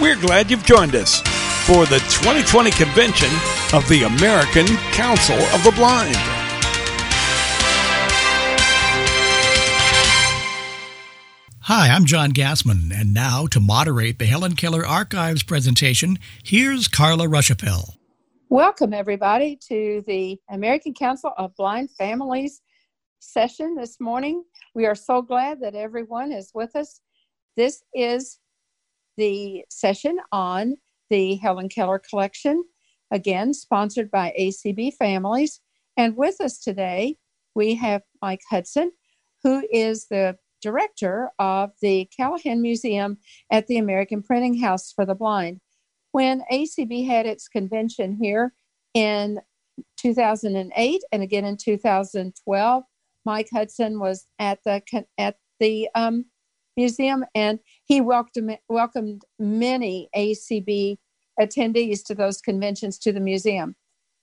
We're glad you've joined us for the 2020 convention of the American Council of the Blind. Hi, I'm John Gassman, and now to moderate the Helen Keller Archives presentation, here's Carla Ruschival. Welcome, everybody, to the American Council of Blind Families session this morning. We are so glad that everyone is with us. This is the session on the Helen Keller Collection, again, sponsored by ACB Families. And with us today, we have Mike Hudson, who is the director of the Callahan Museum at the American Printing House for the Blind. When ACB had its convention here in 2008 and again in 2012, Mike Hudson was at the at the um, museum and he welcomed welcomed many ACB attendees to those conventions to the museum.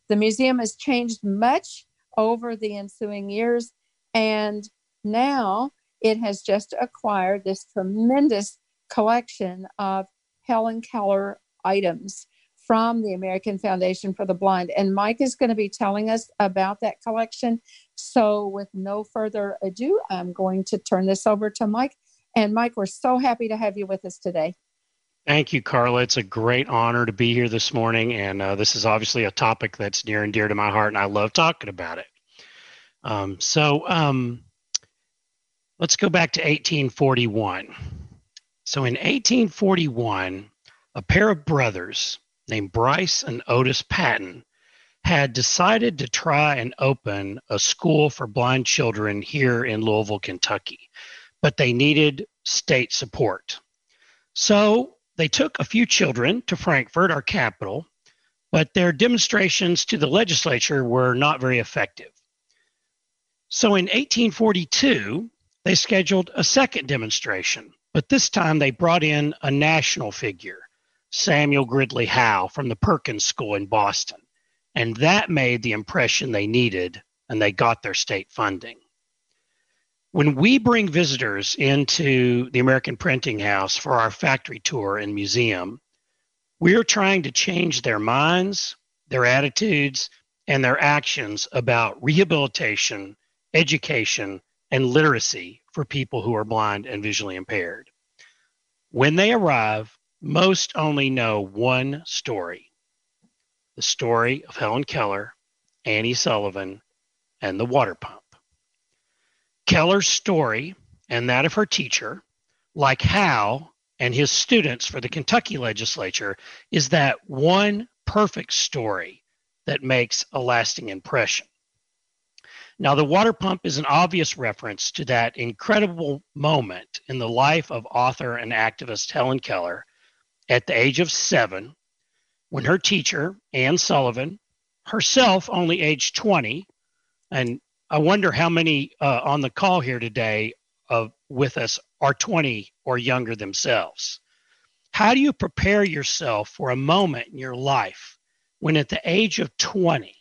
The museum has changed much over the ensuing years, and now it has just acquired this tremendous collection of Helen Keller items from the American Foundation for the Blind. And Mike is going to be telling us about that collection. So, with no further ado, I'm going to turn this over to Mike. And, Mike, we're so happy to have you with us today. Thank you, Carla. It's a great honor to be here this morning. And uh, this is obviously a topic that's near and dear to my heart, and I love talking about it. Um, so, um, Let's go back to 1841. So in 1841, a pair of brothers named Bryce and Otis Patten had decided to try and open a school for blind children here in Louisville, Kentucky, but they needed state support. So they took a few children to Frankfort, our capital, but their demonstrations to the legislature were not very effective. So in 1842, they scheduled a second demonstration, but this time they brought in a national figure, Samuel Gridley Howe from the Perkins School in Boston. And that made the impression they needed, and they got their state funding. When we bring visitors into the American Printing House for our factory tour and museum, we're trying to change their minds, their attitudes, and their actions about rehabilitation, education, and literacy for people who are blind and visually impaired. When they arrive, most only know one story the story of Helen Keller, Annie Sullivan, and the water pump. Keller's story and that of her teacher, like Howe and his students for the Kentucky legislature, is that one perfect story that makes a lasting impression. Now, the water pump is an obvious reference to that incredible moment in the life of author and activist Helen Keller at the age of seven, when her teacher, Anne Sullivan, herself only aged 20, and I wonder how many uh, on the call here today uh, with us are 20 or younger themselves. How do you prepare yourself for a moment in your life when at the age of 20,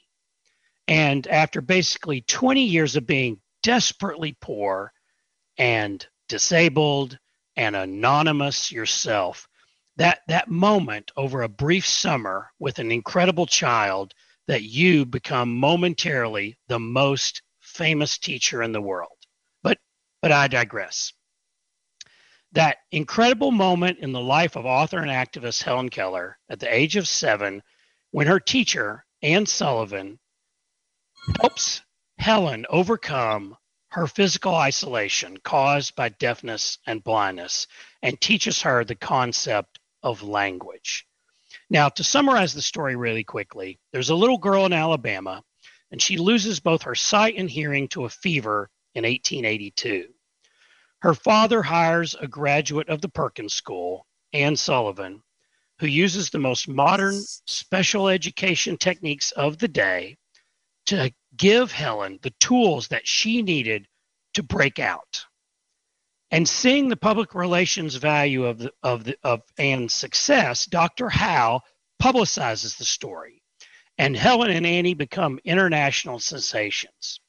and after basically 20 years of being desperately poor and disabled and anonymous yourself, that, that moment over a brief summer with an incredible child that you become momentarily the most famous teacher in the world. But but I digress. That incredible moment in the life of author and activist Helen Keller at the age of seven, when her teacher, Anne Sullivan, helps Helen overcome her physical isolation caused by deafness and blindness and teaches her the concept of language. Now, to summarize the story really quickly, there's a little girl in Alabama, and she loses both her sight and hearing to a fever in 1882. Her father hires a graduate of the Perkins School, Anne Sullivan, who uses the most modern special education techniques of the day to give Helen the tools that she needed to break out. And seeing the public relations value of, the, of, the, of Anne's success, Dr. Howe publicizes the story, and Helen and Annie become international sensations.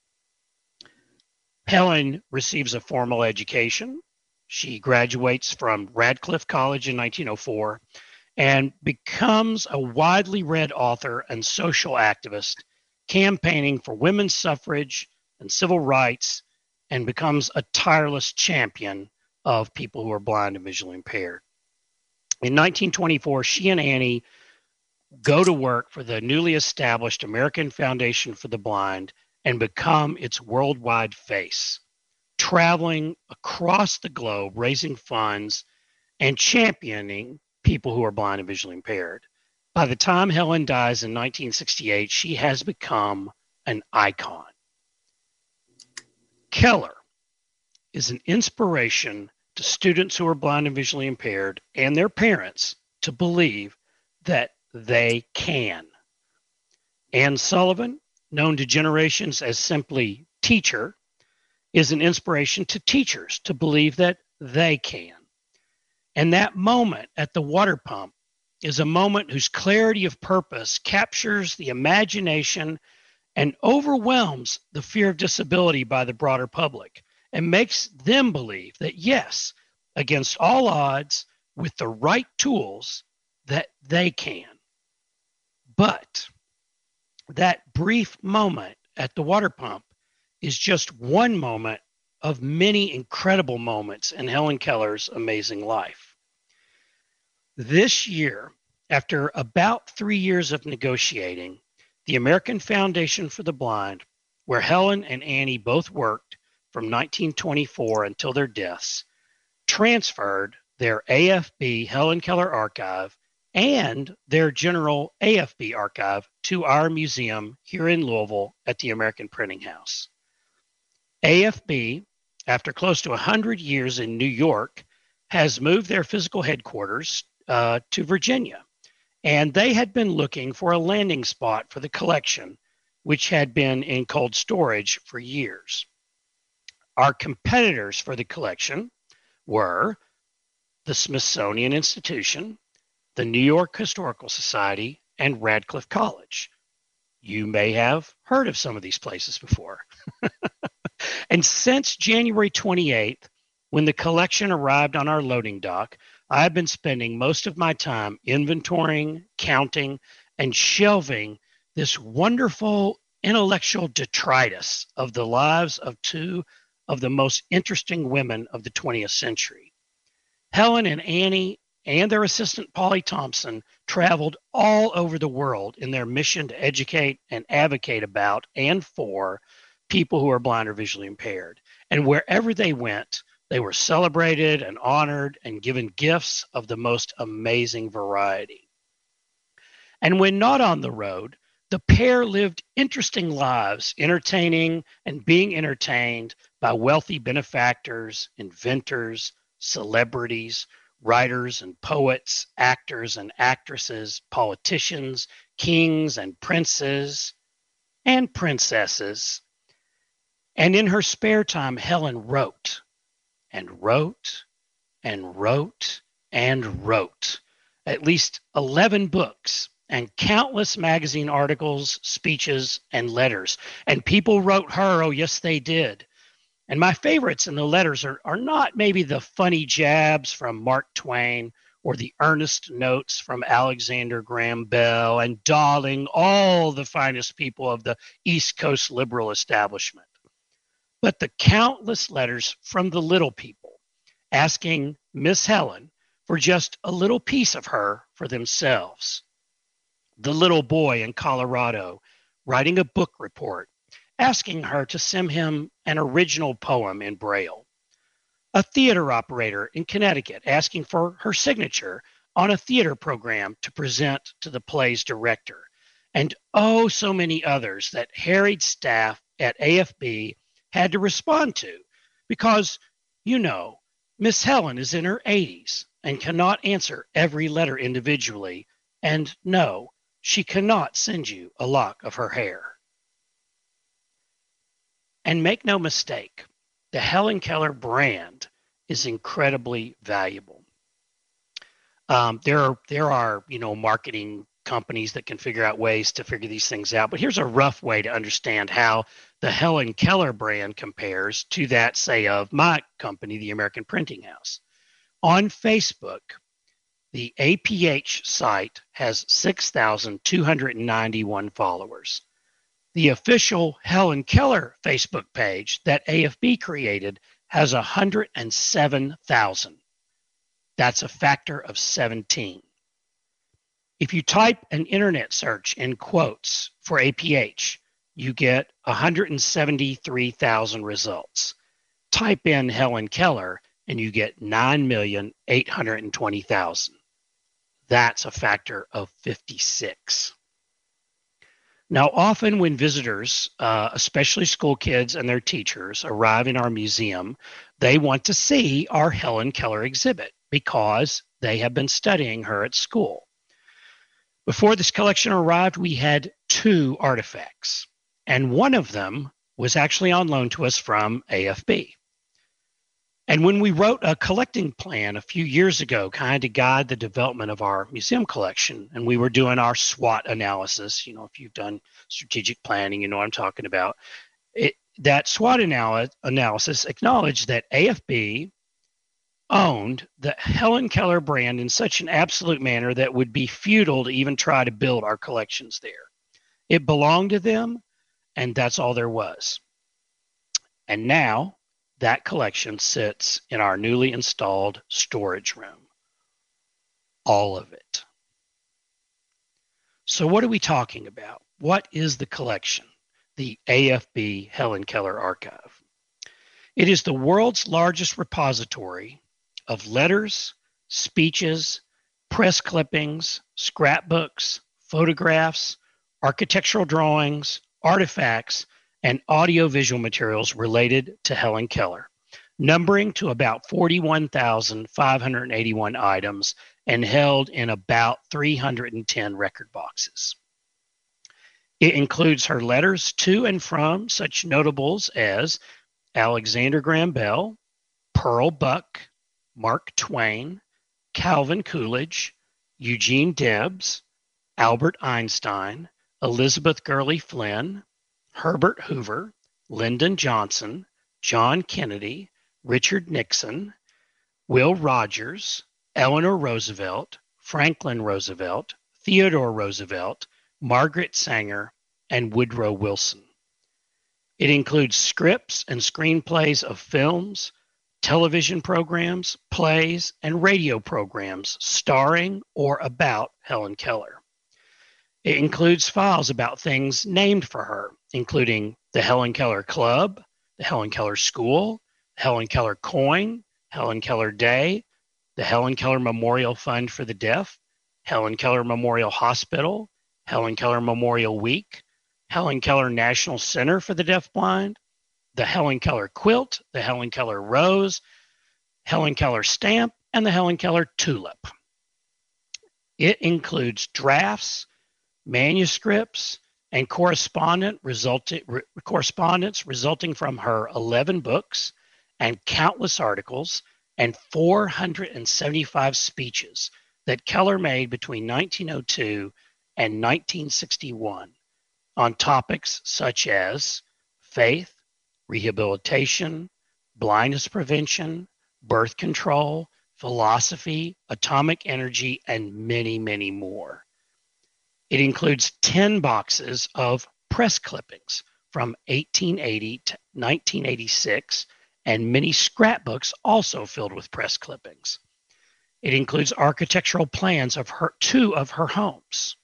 Helen receives a formal education. She graduates from Radcliffe College in 1904 and becomes a widely read author and social activist, campaigning for women's suffrage and civil rights, and becomes a tireless champion of people who are blind and visually impaired. In 1924, she and Annie go to work for the newly established American Foundation for the Blind and become its worldwide face, traveling across the globe, raising funds and championing people who are blind and visually impaired. By the time Helen dies in 1968, she has become an icon. Keller is an inspiration to students who are blind and visually impaired and their parents to believe that they can. Anne Sullivan, known to generations as simply teacher, is an inspiration to teachers to believe that they can. And that moment at the water pump is a moment whose clarity of purpose captures the imagination and overwhelms the fear of disability by the broader public and makes them believe that, yes, against all odds, with the right tools, that they can. But that brief moment at the water pump is just one moment of many incredible moments in Helen Keller's amazing life. This year, after about three years of negotiating, the American Foundation for the Blind, where Helen and Annie both worked from 1924 until their deaths, transferred their AFB Helen Keller archive and their general AFB archive to our museum here in Louisville at the American Printing House. AFB, after close to 100 years in New York, has moved their physical headquarters uh, to Virginia. And they had been looking for a landing spot for the collection, which had been in cold storage for years. Our competitors for the collection were the Smithsonian Institution, the New York Historical Society, and Radcliffe College. You may have heard of some of these places before. and since January 28th, when the collection arrived on our loading dock, I've been spending most of my time inventorying, counting, and shelving this wonderful intellectual detritus of the lives of two of the most interesting women of the 20th century. Helen and Annie and their assistant Polly Thompson traveled all over the world in their mission to educate and advocate about and for people who are blind or visually impaired. And wherever they went, they were celebrated and honored and given gifts of the most amazing variety. And when not on the road, the pair lived interesting lives, entertaining and being entertained by wealthy benefactors, inventors, celebrities, writers and poets, actors and actresses, politicians, kings and princes, and princesses. And in her spare time, Helen wrote and wrote and wrote and wrote at least 11 books and countless magazine articles, speeches, and letters. And people wrote her, oh, yes, they did. And my favorites in the letters are, are not maybe the funny jabs from Mark Twain or the earnest notes from Alexander Graham Bell and Darling, all the finest people of the East Coast liberal establishment, but the countless letters from the little people asking Miss Helen for just a little piece of her for themselves. The little boy in Colorado writing a book report asking her to send him an original poem in Braille. A theater operator in Connecticut asking for her signature on a theater program to present to the play's director. And oh, so many others that harried staff at AFB had to respond to because, you know, Miss Helen is in her 80s and cannot answer every letter individually. And no, she cannot send you a lock of her hair. And make no mistake, the Helen Keller brand is incredibly valuable. Um, there are there are you know marketing companies that can figure out ways to figure these things out. But here's a rough way to understand how the Helen Keller brand compares to that, say, of my company, the American Printing House. On Facebook, the APH site has 6,291 followers. The official Helen Keller Facebook page that AFB created has 107,000. That's a factor of 17. If you type an internet search in quotes for APH, you get 173,000 results. Type in Helen Keller and you get 9,820,000. That's a factor of 56. Now, often when visitors, uh, especially school kids and their teachers, arrive in our museum, they want to see our Helen Keller exhibit because they have been studying her at school. Before this collection arrived, we had two artifacts, and one of them was actually on loan to us from AFB. And when we wrote a collecting plan a few years ago, kind of guide the development of our museum collection, and we were doing our SWOT analysis, you know, if you've done strategic planning, you know what I'm talking about. It, that SWOT anal- analysis acknowledged that AFB owned the Helen Keller brand in such an absolute manner that would be futile to even try to build our collections there. It belonged to them, and that's all there was. And now that collection sits in our newly installed storage room. All of it. So, what are we talking about? What is the collection? The AFB Helen Keller Archive. It is the world's largest repository of letters, speeches, press clippings, scrapbooks, photographs, architectural drawings, artifacts, and audiovisual materials related to Helen Keller, numbering to about 41,581 items and held in about 310 record boxes. It includes her letters to and from such notables as Alexander Graham Bell, Pearl Buck, Mark Twain, Calvin Coolidge, Eugene Debs, Albert Einstein, Elizabeth Gurley Flynn, Herbert Hoover, Lyndon Johnson, John Kennedy, Richard Nixon, Will Rogers, Eleanor Roosevelt, Franklin Roosevelt, Theodore Roosevelt, Margaret Sanger, and Woodrow Wilson. It includes scripts and screenplays of films, television programs, plays, and radio programs starring or about Helen Keller. It includes files about things named for her, including the Helen Keller Club, the Helen Keller School, Helen Keller Coin, Helen Keller Day, the Helen Keller Memorial Fund for the Deaf, Helen Keller Memorial Hospital, Helen Keller Memorial Week, Helen Keller National Center for the Deafblind, the Helen Keller Quilt, the Helen Keller Rose, Helen Keller Stamp, and the Helen Keller Tulip. It includes drafts, manuscripts, and correspondent resulting, re, correspondence resulting from her 11 books and countless articles and 475 speeches that Keller made between 1902 and 1961 on topics such as faith, rehabilitation, blindness prevention, birth control, philosophy, atomic energy, and many, many more. It includes 10 boxes of press clippings from 1880 to 1986 and many scrapbooks also filled with press clippings. It includes architectural plans of her two of her homes.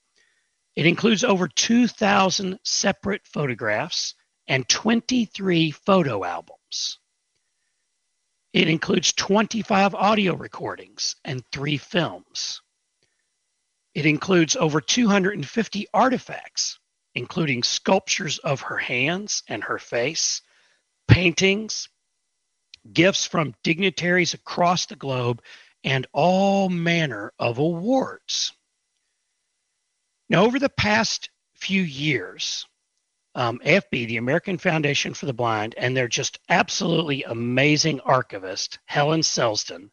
It includes over 2,000 separate photographs and 23 photo albums. It includes 25 audio recordings and three films. It includes over 250 artifacts, including sculptures of her hands and her face, paintings, gifts from dignitaries across the globe, and all manner of awards. Now, over the past few years, um, AFB, the American Foundation for the Blind, and their just absolutely amazing archivist, Helen Selsdon,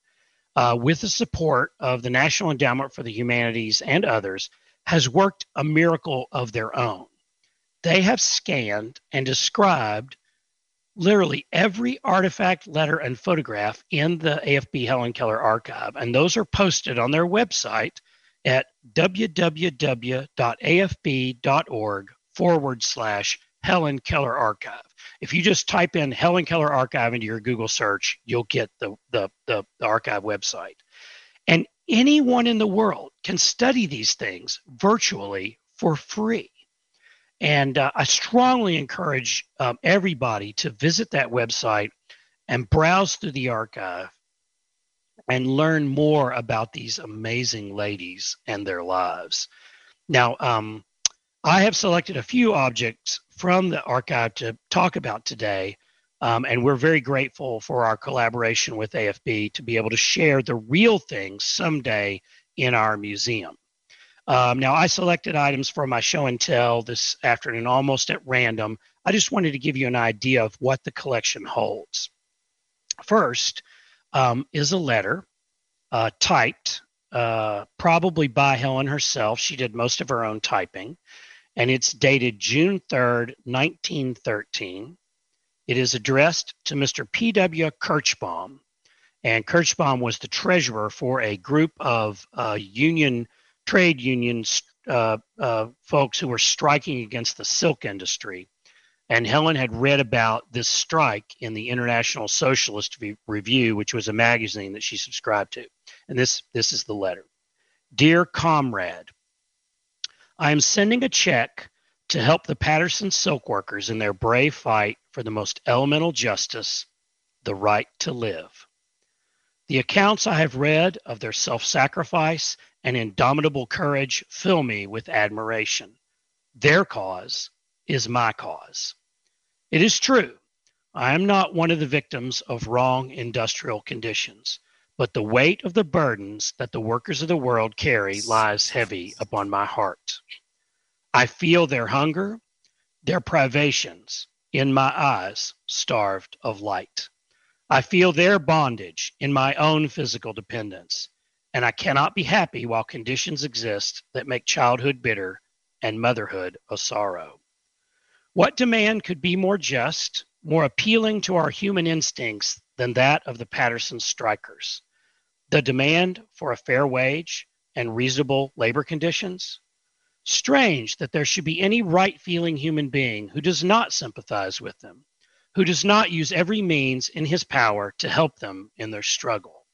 uh, with the support of the National Endowment for the Humanities and others, has worked a miracle of their own. They have scanned and described literally every artifact, letter, and photograph in the AFB Helen Keller archive, and those are posted on their website at www.afb.org forward slash Helen Keller Archive. If you just type in Helen Keller Archive into your Google search, you'll get the, the, the, the archive website. And anyone in the world can study these things virtually for free. And uh, I strongly encourage um, everybody to visit that website and browse through the archive and learn more about these amazing ladies and their lives. Now, um, I have selected a few objects from the archive to talk about today, um, and we're very grateful for our collaboration with AFB to be able to share the real things someday in our museum. Um, now, I selected items for my show and tell this afternoon almost at random. I just wanted to give you an idea of what the collection holds. First um, is a letter uh, typed, uh, probably by Helen herself. She did most of her own typing, and it's dated June 3rd, 1913. It is addressed to Mr. P.W. Kirchbaum, and Kirchbaum was the treasurer for a group of uh, union trade union uh, uh, folks who were striking against the silk industry. And Helen had read about this strike in the International Socialist Review, which was a magazine that she subscribed to. And this, this is the letter Dear comrade, I am sending a check to help the Paterson silk workers in their brave fight for the most elemental justice, the right to live. The accounts I have read of their self sacrifice and indomitable courage fill me with admiration. Their cause is my cause. It is true, I am not one of the victims of wrong industrial conditions, but the weight of the burdens that the workers of the world carry lies heavy upon my heart. I feel their hunger, their privations, in my eyes starved of light. I feel their bondage in my own physical dependence, and I cannot be happy while conditions exist that make childhood bitter and motherhood a sorrow. What demand could be more just, more appealing to our human instincts than that of the Paterson strikers? The demand for a fair wage and reasonable labor conditions? Strange that there should be any right feeling human being who does not sympathize with them who does not use every means in his power to help them in their struggle.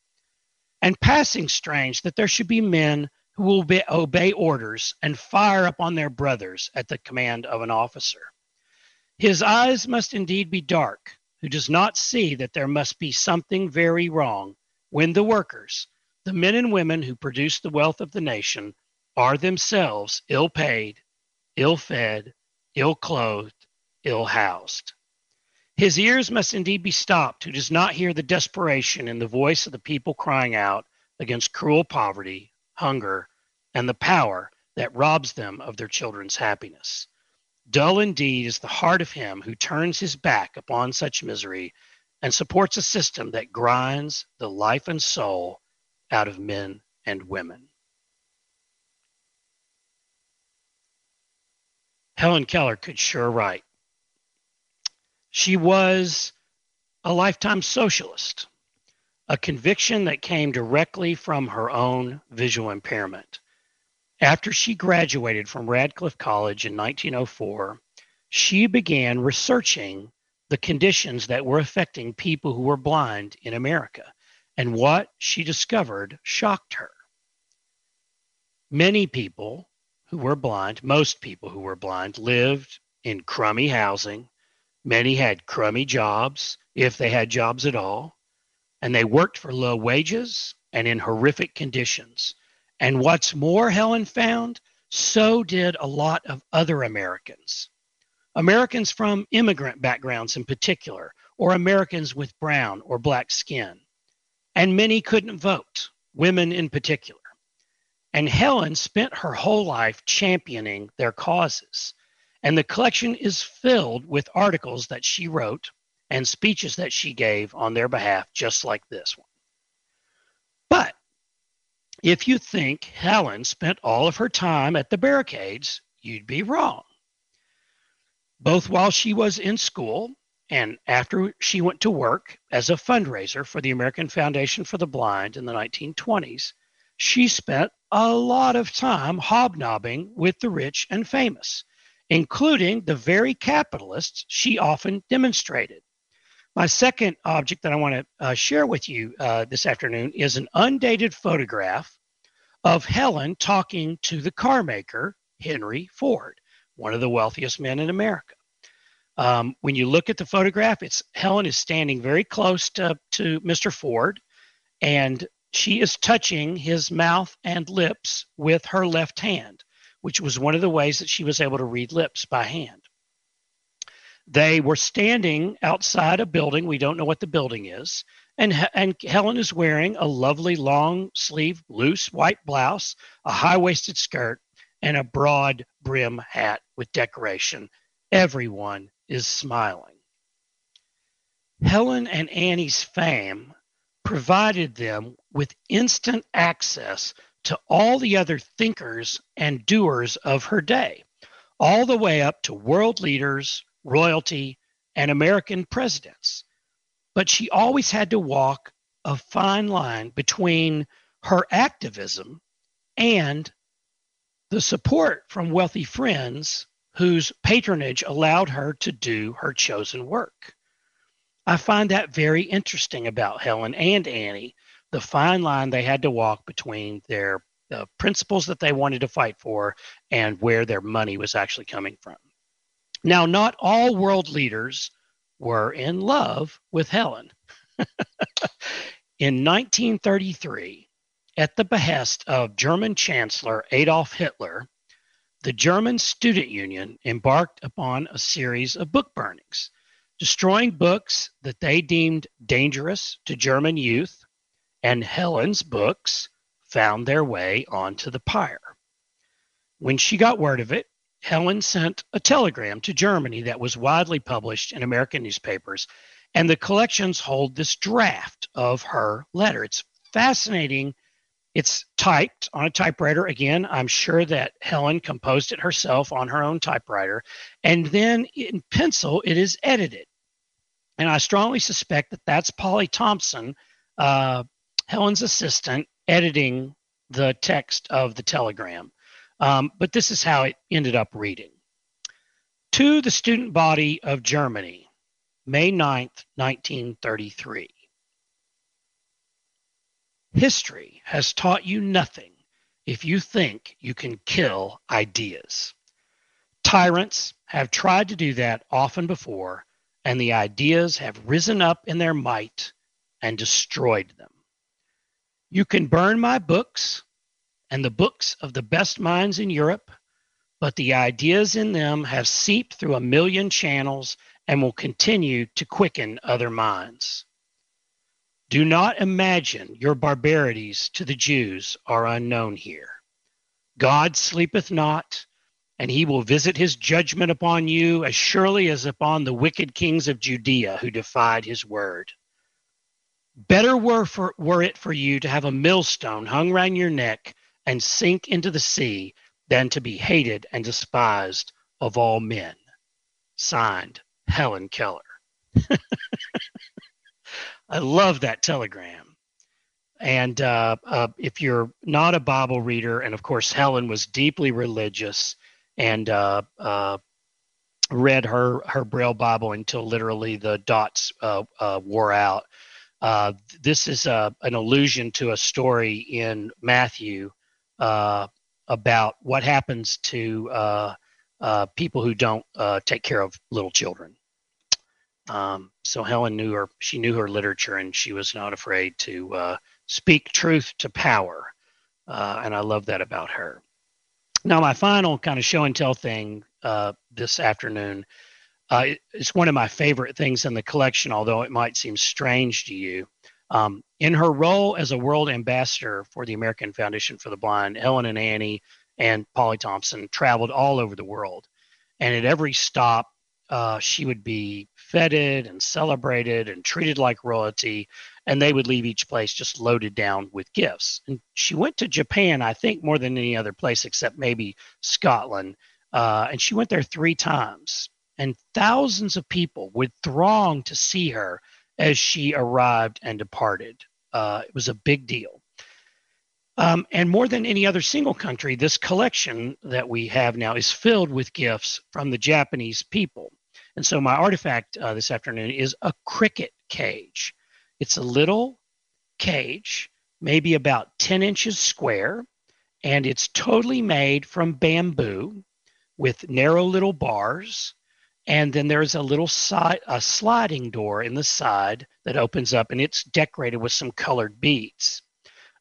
And passing strange that there should be men who will be, obey orders and fire upon their brothers at the command of an officer. His eyes must indeed be dark, who does not see that there must be something very wrong when the workers, the men and women who produce the wealth of the nation, are themselves ill paid, ill fed, ill clothed, ill housed. His ears must indeed be stopped who does not hear the desperation in the voice of the people crying out against cruel poverty, hunger, and the power that robs them of their children's happiness. Dull indeed is the heart of him who turns his back upon such misery and supports a system that grinds the life and soul out of men and women. Helen Keller could sure write. She was a lifetime socialist, a conviction that came directly from her own visual impairment. After she graduated from Radcliffe College in 1904, she began researching the conditions that were affecting people who were blind in America. And what she discovered shocked her. Many people who were blind, most people who were blind, lived in crummy housing Many had crummy jobs, if they had jobs at all, and they worked for low wages and in horrific conditions. And what's more, Helen found, so did a lot of other Americans. Americans from immigrant backgrounds in particular, or Americans with brown or black skin. And many couldn't vote, women in particular. And Helen spent her whole life championing their causes. And the collection is filled with articles that she wrote and speeches that she gave on their behalf, just like this one. But if you think Helen spent all of her time at the barricades, you'd be wrong. Both while she was in school And after she went to work as a fundraiser for the American Foundation for the Blind in the 1920s, she spent a lot of time hobnobbing with the rich and famous, including the very capitalists she often demonstrated. My second object that I want to uh, share with you uh, this afternoon is an undated photograph of Helen talking to the carmaker, Henry Ford, one of the wealthiest men in America. Um, when you look at the photograph, it's Helen is standing very close to, to Mr. Ford, and she is touching his mouth and lips with her left hand, which was one of the ways that she was able to read lips by hand. They were standing outside a building. We don't know what the building is. And, and Helen is wearing a lovely long sleeve, loose white blouse, a high waisted skirt, and a broad brim hat with decoration. Everyone is smiling. Helen and Annie's fame provided them with instant access to all the other thinkers and doers of her day, all the way up to world leaders, royalty, and American presidents. But she always had to walk a fine line between her activism and the support from wealthy friends whose patronage allowed her to do her chosen work. I find that very interesting about Helen and Annie, the fine line they had to walk between their uh, principles that they wanted to fight for and where their money was actually coming from. Now, not all world leaders were in love with Helen. in 1933, at the behest of German Chancellor Adolf Hitler, the German Student Union embarked upon a series of book burnings, destroying books that they deemed dangerous to German youth, and Helen's books found their way onto the pyre. When she got word of it, Helen sent a telegram to Germany that was widely published in American newspapers, and the collections hold this draft of her letter. It's fascinating. It's typed on a typewriter. Again, I'm sure that Helen composed it herself on her own typewriter. And then in pencil, it is edited. And I strongly suspect that that's Polly Thompson, uh, Helen's assistant, editing the text of the telegram. Um, but this is how it ended up reading. To the student body of Germany, May 9th, 1933. History has taught you nothing if you think you can kill ideas. Tyrants have tried to do that often before, and the ideas have risen up in their might and destroyed them. You can burn my books, and the books of the best minds in Europe, but the ideas in them have seeped through a million channels and will continue to quicken other minds. Do not imagine your barbarities to the Jews are unknown here. God sleepeth not, and he will visit his judgment upon you as surely as upon the wicked kings of Judea who defied his word. Better were, for, were it for you to have a millstone hung round your neck and sink into the sea than to be hated and despised of all men. Signed, Helen Keller. I love that telegram. And uh, uh, if you're not a Bible reader, and of course, Helen was deeply religious and uh, uh read her, her Braille Bible until literally the dots uh, uh, wore out. this is an allusion to a story in Matthew about what happens to people who don't take care of little children. Um, so Helen knew her; she knew her literature, and she was not afraid to uh, speak truth to power. and I love that about her. Now, my final kind of show and tell thing this afternoon. Uh, it's one of my favorite things in the collection, although it might seem strange to you. Um, in her role as a world ambassador for the American Foundation for the Blind, Helen and Annie and Polly Thompson traveled all over the world. And at every stop, uh, she would be feted and celebrated and treated like royalty. And they would leave each place just loaded down with gifts. And she went to Japan, I think, more than any other place except maybe Scotland. Uh, and she went there three times. and thousands of people would throng to see her as she arrived and departed. Uh, it was a big deal. Um, and more than any other single country, this collection that we have now is filled with gifts from the Japanese people. And so my artifact uh, this afternoon is a cricket cage. It's a little cage, maybe about 10 inches square, and it's totally made from bamboo with narrow little bars. And then there's a little side, a sliding door in the side that opens up, and it's decorated with some colored beads.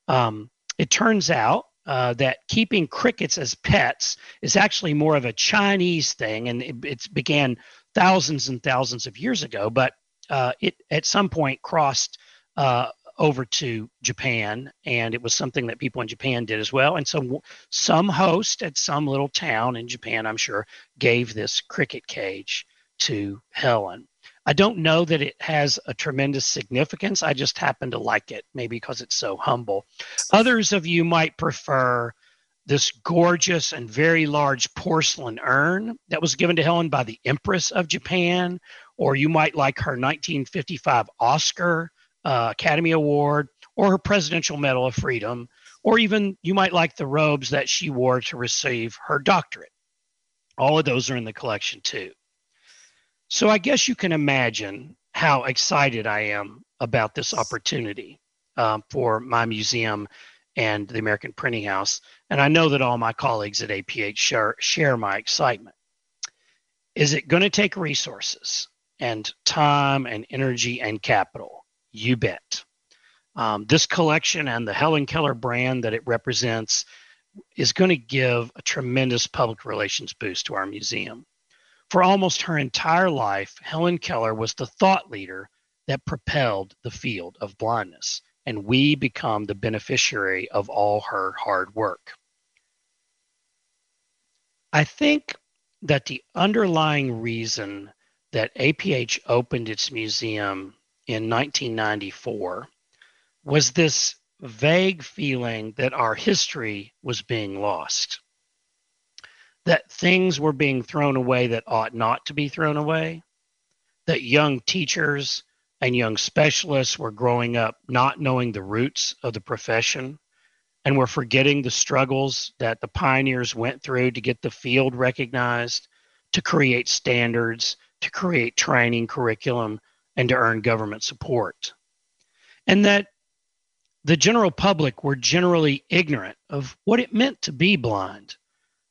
Um, it turns out uh, that keeping crickets as pets is actually more of a Chinese thing, and it, it began thousands and thousands of years ago. But uh, it at some point crossed uh, over to Japan, and it was something that people in Japan did as well. And so, some host at some little town in Japan, I'm sure, gave this cricket cage to Helen. I don't know that it has a tremendous significance. I just happen to like it, maybe because it's so humble. Others of you might prefer this gorgeous and very large porcelain urn that was given to Helen by the Empress of Japan, or you might like her 1955 Oscar uh, Academy Award, or her Presidential Medal of Freedom, or even you might like the robes that she wore to receive her doctorate. All of those are in the collection too. So I guess you can imagine how excited I am about this opportunity um, for my museum and the American Printing House. And I know that all my colleagues at APH share, share my excitement. Is it going to take resources and time and energy and capital? You bet. Um, this collection and the Helen Keller brand that it represents is going to give a tremendous public relations boost to our museum. For almost her entire life, Helen Keller was the thought leader that propelled the field of blindness, and we become the beneficiary of all her hard work. I think that the underlying reason that APH opened its museum in 1994 was this vague feeling that our history was being lost, that things were being thrown away that ought not to be thrown away, that young teachers and young specialists were growing up not knowing the roots of the profession and we're forgetting the struggles that the pioneers went through to get the field recognized, to create standards, to create training curriculum, and to earn government support. And that the general public were generally ignorant of what it meant to be blind,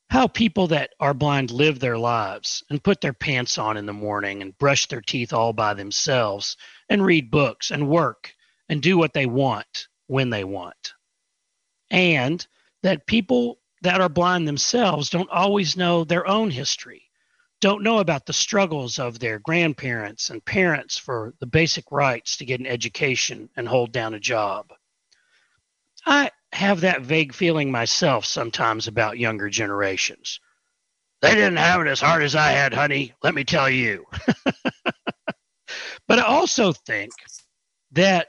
how people that are blind live their lives and put their pants on in the morning and brush their teeth all by themselves and read books and work and do what they want when they want. And that people that are blind themselves don't always know their own history don't know about the struggles of their grandparents and parents for the basic rights to get an education and hold down a job. I have that vague feeling myself sometimes about younger generations. They didn't have it as hard as I had, honey, let me tell you. but I also think that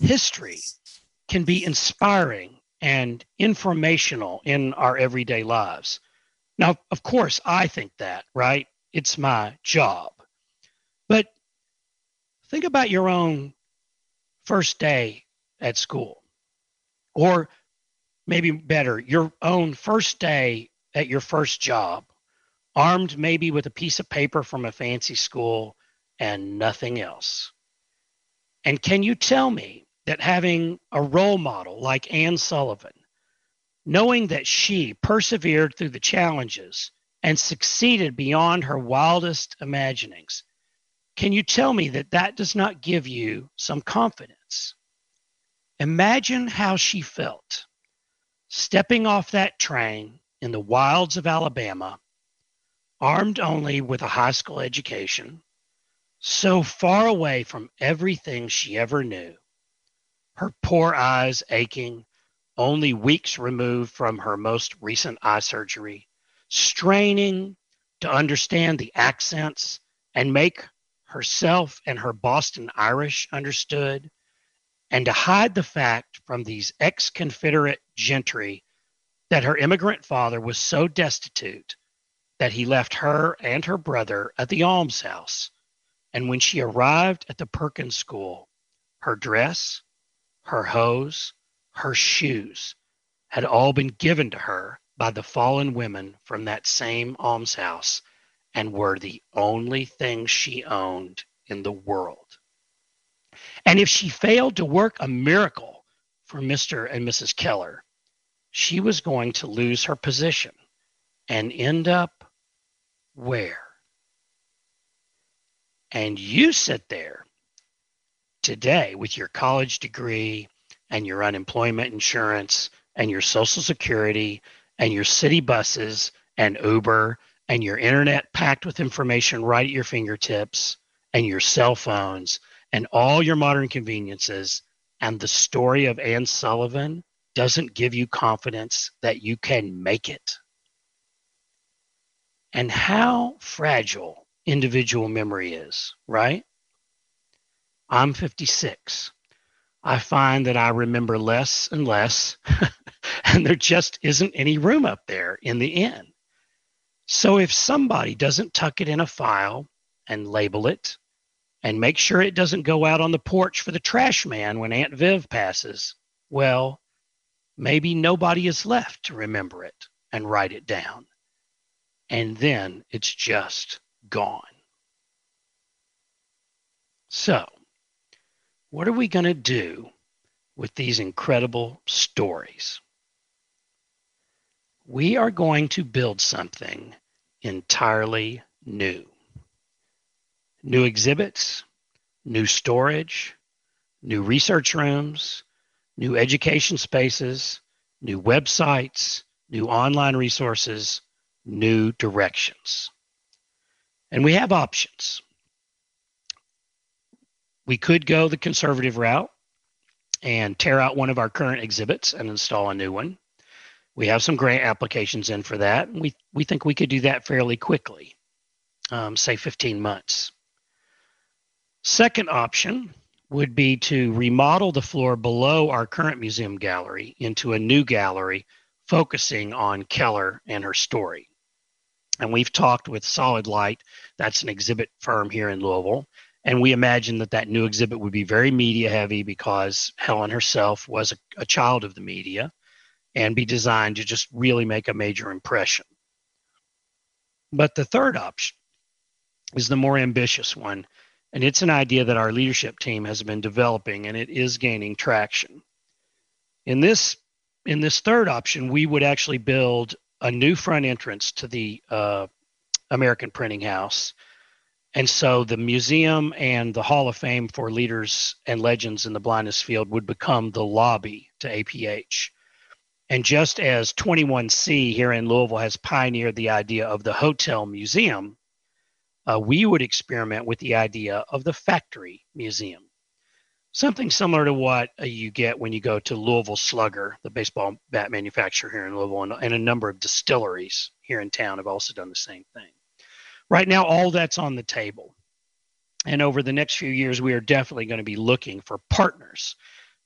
history can be inspiring and informational in our everyday lives. Now, of course, I think that, right? It's my job. But think about your own first day at school, or maybe better, your own first day at your first job, armed maybe with a piece of paper from a fancy school and nothing else. And can you tell me that having a role model like Anne Sullivan, knowing that she persevered through the challenges and succeeded beyond her wildest imaginings, can you tell me that that does not give you some confidence? Imagine how she felt stepping off that train in the wilds of Alabama, armed only with a high school education, so far away from everything she ever knew, her poor eyes aching only weeks removed from her most recent eye surgery, straining to understand the accents and make herself and her Boston Irish understood, and to hide the fact from these ex Confederate gentry that her immigrant father was so destitute that he left her and her brother at the almshouse. And when she arrived at the Perkins School, her dress, her hose, her shoes had all been given to her by the fallen women from that same almshouse and were the only things she owned in the world. And if she failed to work a miracle for Mr. and Mrs. Keller, she was going to lose her position and end up where? And you sit there today with your college degree and your unemployment insurance and your social security and your city buses and Uber and your internet packed with information right at your fingertips and your cell phones and all your modern conveniences and the story of Anne Sullivan doesn't give you confidence that you can make it. And how fragile individual memory is, right? I'm 56. I find that I remember less and less, and there just isn't any room up there in the inn. So if somebody doesn't tuck it in a file and label it and make sure it doesn't go out on the porch for the trash man when Aunt Viv passes, well, maybe nobody is left to remember it and write it down. And then it's just gone. So, what are we going to do with these incredible stories? We are going to build something entirely new. New exhibits, new storage, new research rooms, new education spaces, new websites, new online resources, new directions. And we have options we could go the conservative route and tear out one of our current exhibits and install a new one. We have some grant applications in for that. We, we think we could do that fairly quickly, um, say 15 months. Second option would be to remodel the floor below our current museum gallery into a new gallery focusing on Keller and her story. And we've talked with Solid Light, that's an exhibit firm here in Louisville, and we imagined that that new exhibit would be very media heavy because Helen herself was a, a child of the media and be designed to just really make a major impression. But the third option is the more ambitious one, and it's an idea that our leadership team has been developing and it is gaining traction. In this in this third option, we would actually build a new front entrance to the uh, American Printing House and so the museum and the Hall of Fame for leaders and legends in the blindness field would become the lobby to APH. And just as 21C here in Louisville has pioneered the idea of the hotel museum, uh, we would experiment with the idea of the factory museum. Something similar to what uh, you get when you go to Louisville Slugger, the baseball bat manufacturer here in Louisville, and, and a number of distilleries here in town have also done the same thing. Right now, all that's on the table. And over the next few years, we are definitely going to be looking for partners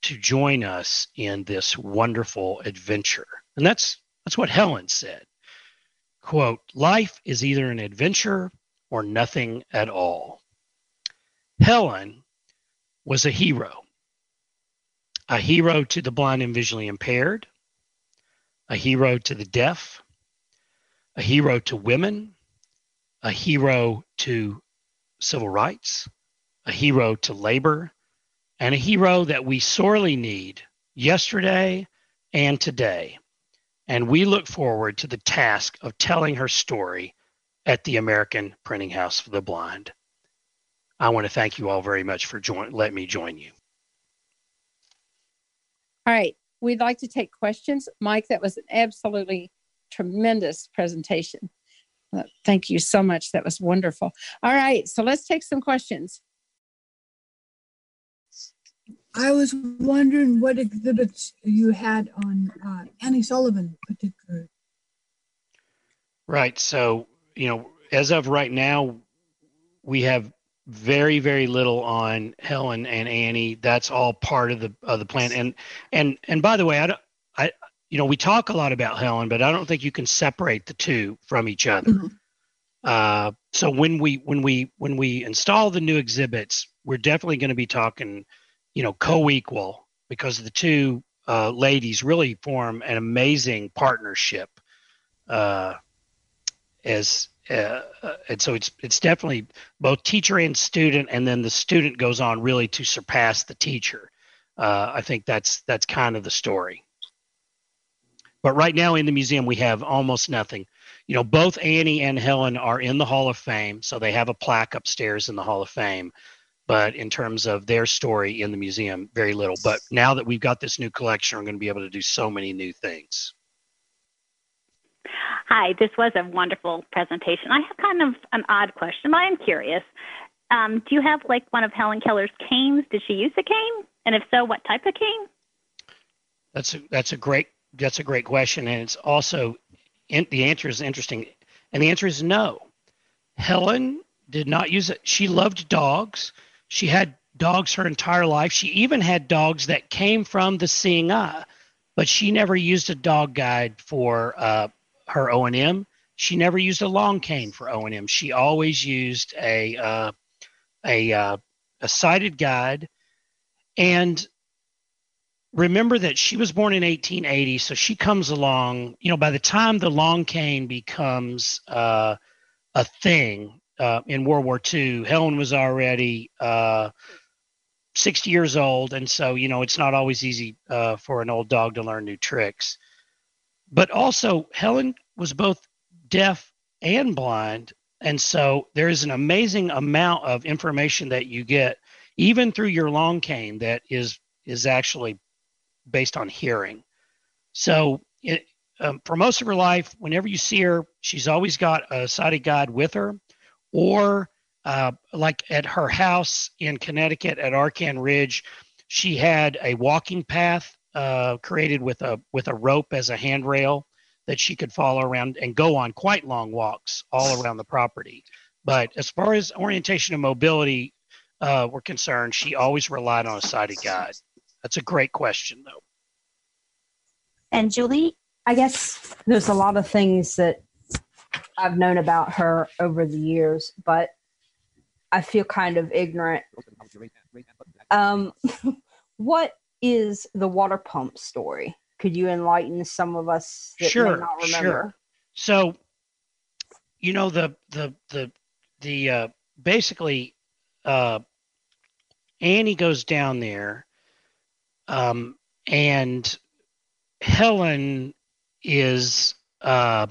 to join us in this wonderful adventure. And that's that's what Helen said. Quote, life is either an adventure or nothing at all. Helen was a hero. A hero to the blind and visually impaired, a hero to the deaf, a hero to women, a hero to civil rights, a hero to labor, and a hero that we sorely need yesterday and today. And we look forward to the task of telling her story at the American Printing House for the Blind. I want to thank you all very much for join, let me join you. All right, we'd like to take questions. Mike, that was an absolutely tremendous presentation. Thank you so much. That was wonderful. All right, so let's take some questions. I was wondering what exhibits you had on uh, Annie Sullivan, particularly. Right. So, you know, as of right now, we have very, very little on Helen and Annie. That's all part of the of the plan. And and and by the way, I don't, I you know, we talk a lot about Helen, but I don't think you can separate the two from each other. Mm-hmm. Uh, so when we when we when we install the new exhibits, we're definitely going to be talking, you know, co-equal because the two uh, ladies really form an amazing partnership. Uh, as uh, uh, and so it's it's definitely both teacher and student, and then the student goes on really to surpass the teacher. Uh, I think that's that's kind of the story. But right now in the museum, we have almost nothing. You know, both Annie and Helen are in the Hall of Fame, so they have a plaque upstairs in the Hall of Fame. But in terms of their story in the museum, very little. But now that we've got this new collection, we're going to be able to do so many new things. Hi, this was a wonderful presentation. I have kind of an odd question, but I'm curious. Um, do you have like one of Helen Keller's canes? Did she use a cane? And if so, what type of cane? That's a, that's a great that's a great question, and it's also in, the answer is interesting, and the answer is no. Helen did not use it. She loved dogs. She had dogs her entire life. She even had dogs that came from the Seeing Eye, but she never used a dog guide for uh, her O and M. She never used a long cane for O and M. She always used a uh, a uh, a sighted guide, and remember that she was born in 1880 so she comes along you know by the time the long cane becomes uh, a thing uh, in world war ii helen was already uh, 60 years old and so you know it's not always easy uh, for an old dog to learn new tricks. But also helen was both deaf and blind and so there is an amazing amount of information that you get even through your long cane that is is actually based on hearing. So it, um, for most of her life, whenever you see her, she's always got a sighted guide with her, or uh, like at her house in Connecticut at Arcan Ridge, she had a walking path uh, created with a with a rope as a handrail that she could follow around and go on quite long walks all around the property. But as far as orientation and mobility uh, were concerned, she always relied on a sighted guide. That's a great question, though. And Julie, I guess there's a lot of things that I've known about her over the years, but I feel kind of ignorant. Um, what is the water pump story? Could you enlighten some of us that sure, may not remember? Sure. So, you know the the the the uh, basically uh, Annie goes down there um, and Helen is uh,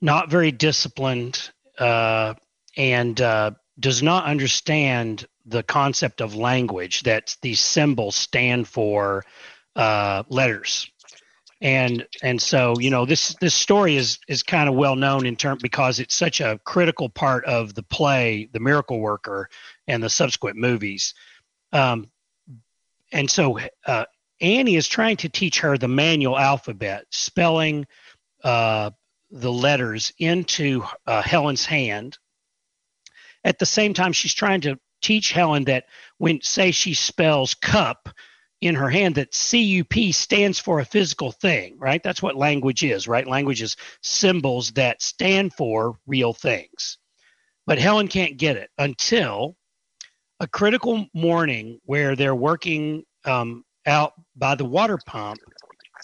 not very disciplined uh, and uh, does not understand the concept of language that these symbols stand for uh, letters. And and so you know this this story is is kind of well known in term because it's such a critical part of the play, The Miracle Worker, and the subsequent movies. Um, and so uh, Annie is trying to teach her the manual alphabet, spelling uh, the letters into uh, Helen's hand. At the same time, she's trying to teach Helen that when, say, she spells cup in her hand, that CUP stands for a physical thing, right? That's what language is, right? Language is symbols that stand for real things. But Helen can't get it until a critical morning where they're working um, out by the water pump,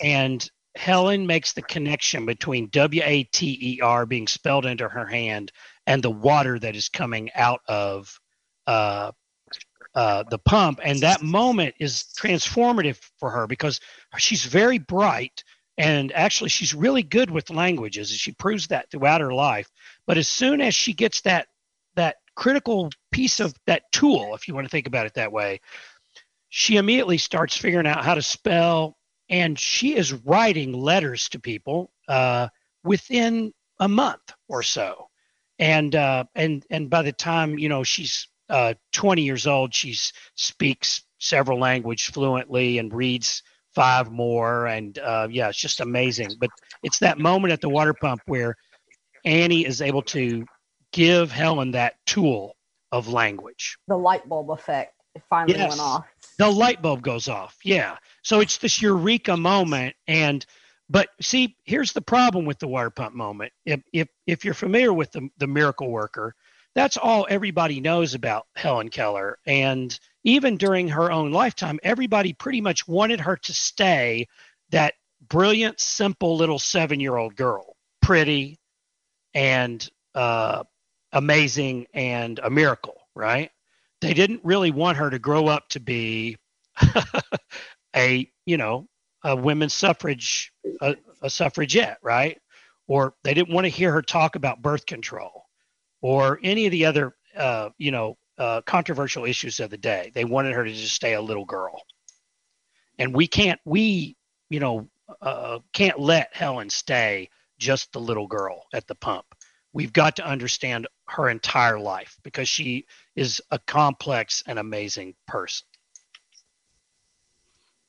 and Helen makes the connection between W A T E R being spelled into her hand and the water that is coming out of uh, uh, the pump. And that moment is transformative for her because she's very bright and actually she's really good with languages and she proves that throughout her life. But as soon as she gets that that critical piece of that tool, if you want to think about it that way, she immediately starts figuring out how to spell and she is writing letters to people uh, within a month or so. And uh, and and by the time you know she's uh, 20 years old she speaks several language fluently and reads five more and uh, yeah it's just amazing. But it's that moment at the water pump where annie is able to give helen that tool of language The light bulb effect it finally Yes. went off. the light bulb goes off. Yeah. So it's this eureka moment. And but see, here's the problem with the water pump moment. If if if you're familiar with the the miracle worker, that's all everybody knows about Helen Keller. And even during her own lifetime, everybody pretty much wanted her to stay that brilliant, simple little seven year old girl, pretty and uh, amazing and a miracle, right? They didn't really want her to grow up to be a, you know, a women's suffrage, a, a suffragette, right? Or they didn't want to hear her talk about birth control or any of the other, uh, you know, uh, controversial issues of the day. They wanted her to just stay a little girl. And we can't, we, you know, uh, can't let Helen stay just the little girl at the pump. We've got to understand her entire life because she is a complex and amazing person.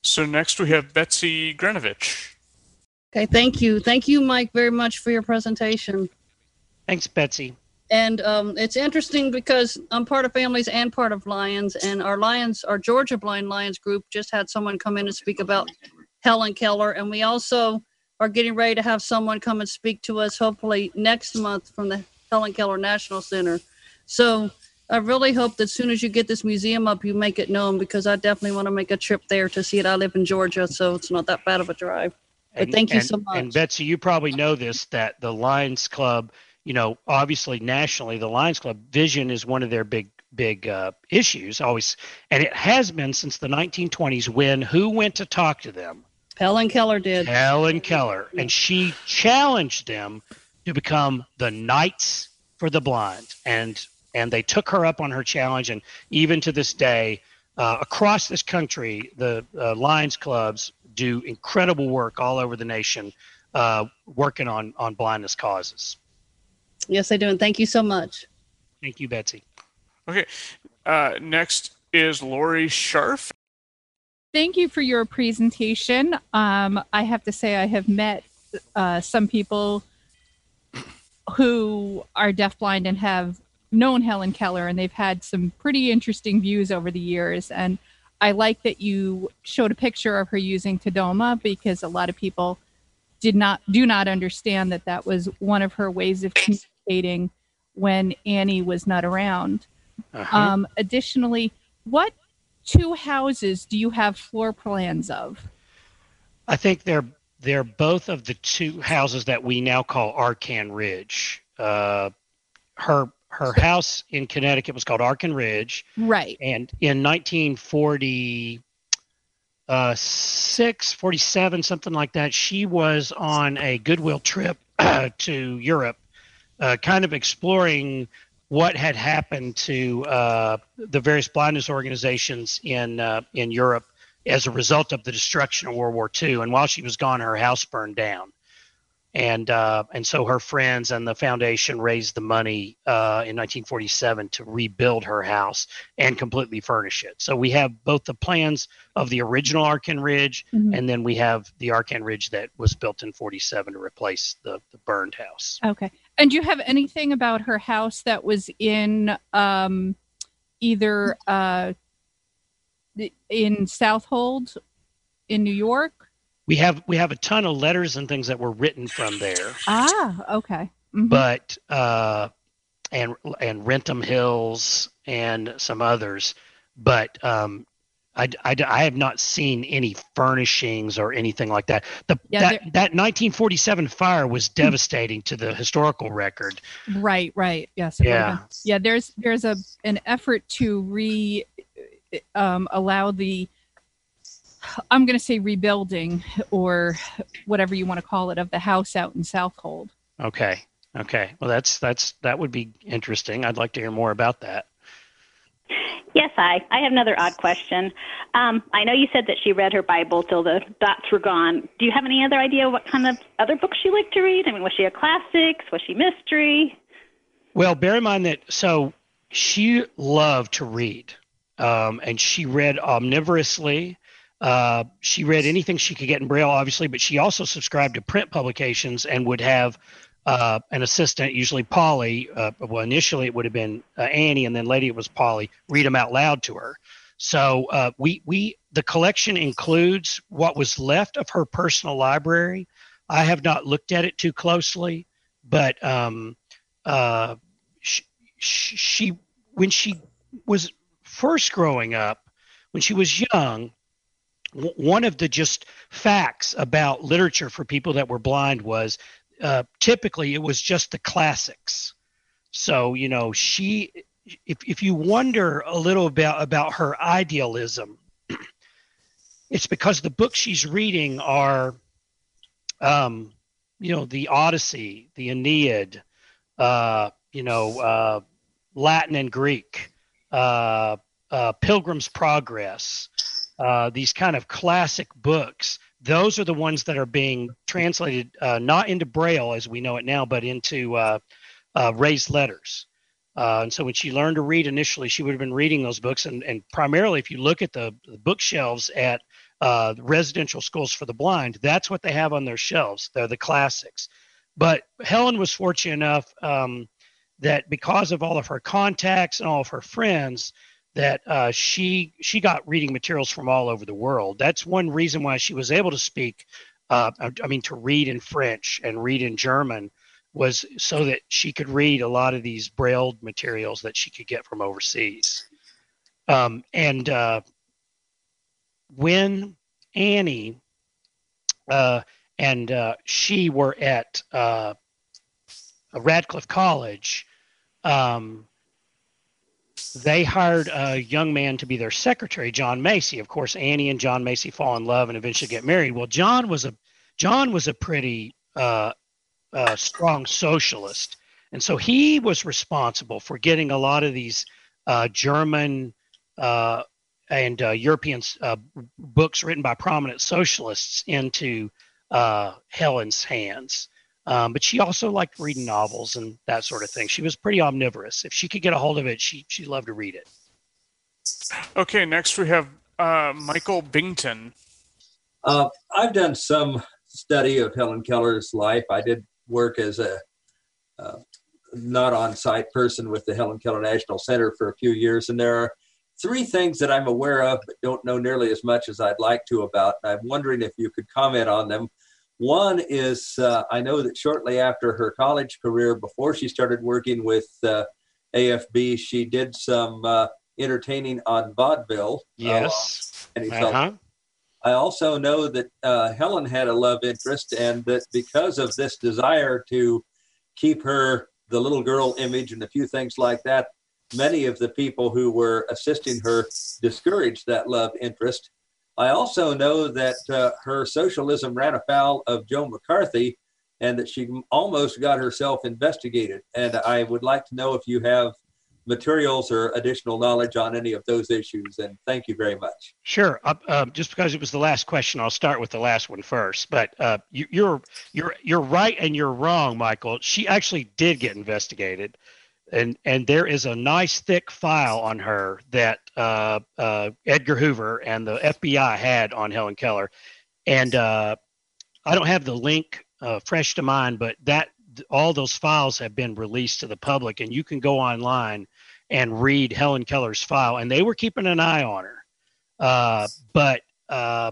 So next we have Betsy Grenovich. Okay, thank you. Thank you, Mike, very much for your presentation. Thanks, Betsy. And um, it's interesting because I'm part of Families and part of Lions, and our Lions, our Georgia Blind Lions group, just had someone come in and speak about Helen Keller, and we also are getting ready to have someone come and speak to us, hopefully next month from the Helen Keller National Center. So I really hope that as soon as you get this museum up, you make it known because I definitely want to make a trip there to see it. I live in Georgia, so it's not that bad of a drive. But And- thank you and- so much. And Betsy, you probably know this that the Lions Club, you know, obviously nationally, the Lions Club vision is one of their big big uh, issues always, and it has been since the 1920s. When who went to talk to them? Helen Keller did. Helen Keller, and she challenged them to become the Knights for the Blind, and and they took her up on her challenge, and even to this day, uh, across this country, the uh, Lions clubs do incredible work all over the nation, uh, working on on blindness causes. Yes, I do. And thank you so much. Thank you, Betsy. Okay. Uh, next is Lori Scharf. Thank you for your presentation. Um, I have to say, I have met uh, some people who are deafblind and have known Helen Keller, and they've had some pretty interesting views over the years. And I like that you showed a picture of her using Tadoma because a lot of people did not do not understand that that was one of her ways of communicating when Annie was not around. Uh-huh. Um, additionally, what two houses do you have floor plans of? I think they're they're both of the two houses that we now call Arcan Ridge. Uh, her her house in Connecticut was called Arcan Ridge, Right. and in 1940 uh, six, 47, something like that, she was on a goodwill trip to Europe, uh, kind of exploring what had happened to uh, the various blindness organizations in uh, in Europe as a result of the destruction of World War II. And while she was gone, her house burned down. And uh, and so her friends and the foundation raised the money uh, in 1947 to rebuild her house and completely furnish it. So we have both the plans of the original Arcan Ridge, Mhm. and then we have the Arcan Ridge that was built in 47 to replace the, the burned house. Okay. And do you have anything about her house that was in um, either uh, in Southold in New York? We have we have a ton of letters and things that were written from there. Ah, okay. Mhm. but uh, and and Wrentham Hills and some others, but um, I, I, I have not seen any furnishings or anything like that. The Yeah, that that 1947 fire was devastating to the historical record. Right, right. Yes. Yeah. Yeah. There's there's a an effort to re um, allow the I'm going to say rebuilding or whatever you want to call it of the house out in Southold. Okay, okay. Well, that's that's that would be interesting. I'd like to hear more about that. Yes, I. I have another odd question. Um, I know you said that she read her Bible till the dots were gone. Do you have any other idea what kind of other books she liked to read? I mean, was she a classics? Was she mystery? Well, bear in mind that so she loved to read, um, and she read omnivorously. Uh, she read anything she could get in braille, obviously, but she also subscribed to print publications and would have uh, an assistant, usually Polly. Uh, well, initially it would have been uh, Annie, and then later it was Polly. Read them out loud to her. So uh, we we the collection includes what was left of her personal library, I have not looked at it too closely, but um, uh, she, she when she was first growing up, when she was young, one of the just facts about literature for people that were blind was uh, typically it was just the classics. So you know she, if if you wonder a little about about her idealism, it's because the books she's reading are, um, you know, the Odyssey, the Aeneid, uh, you know, uh, Latin and Greek, uh, uh Pilgrim's Progress, uh, these kind of classic books those are the ones that are being translated uh, not into braille as we know it now but into uh, uh, raised letters. And so when she learned to read initially she would have been reading those books and, and primarily if you look at the, the bookshelves at residential schools for the blind that's what they have on their shelves. They're the classics. But helen was fortunate enough um, that because of all of her contacts and all of her friends that uh, she she got reading materials from all over the world. That's one reason why she was able to speak. Uh, I mean, to read in French and read in German was so that she could read a lot of these braille materials that she could get from overseas. Um, and uh, when Annie uh, and uh, she were at uh, Radcliffe College, um, they hired a young man to be their secretary, John Macy. Of course, Annie and John Macy fall in love and eventually get married. Well, John was a John was a pretty uh, uh, strong socialist, and so he was responsible for getting a lot of these uh, German uh, and uh, European uh, books written by prominent socialists into Helen's hands. Um, but she also liked reading novels and that sort of thing. She was pretty omnivorous. If she could get a hold of it, she she loved to read it. Okay, next we have uh, Michael Bington. Uh, I've done some study of Helen Keller's life. I did work as a uh, not on site person with the Helen Keller National Center for a few years, and there are three things that I'm aware of but don't know nearly as much as I'd like to about. I'm wondering if you could comment on them. One is uh, I know that shortly after her college career, before she started working with uh, AFB, she did some uh, entertaining on vaudeville. Uh, yes. uh-huh. I also know that uh, Helen had a love interest, and that because of this desire to keep her the little girl image and a few things like that, many of the people who were assisting her discouraged that love interest. I also know that uh, her socialism ran afoul of Joe McCarthy and that she almost got herself investigated. And I would like to know if you have materials or additional knowledge on any of those issues. And thank you very much. Sure. Uh, uh, just because it was the last question, I'll start with the last one first. But uh, you, you're you're you're right and you're wrong, Michael. She actually did get investigated and and there is a nice thick file on her that uh, uh, Edgar Hoover and the FBI had on Helen Keller, and uh, I don't have the link uh, fresh to mind, but that all those files have been released to the public, and you can go online and read Helen Keller's file, and they were keeping an eye on her, uh, but uh,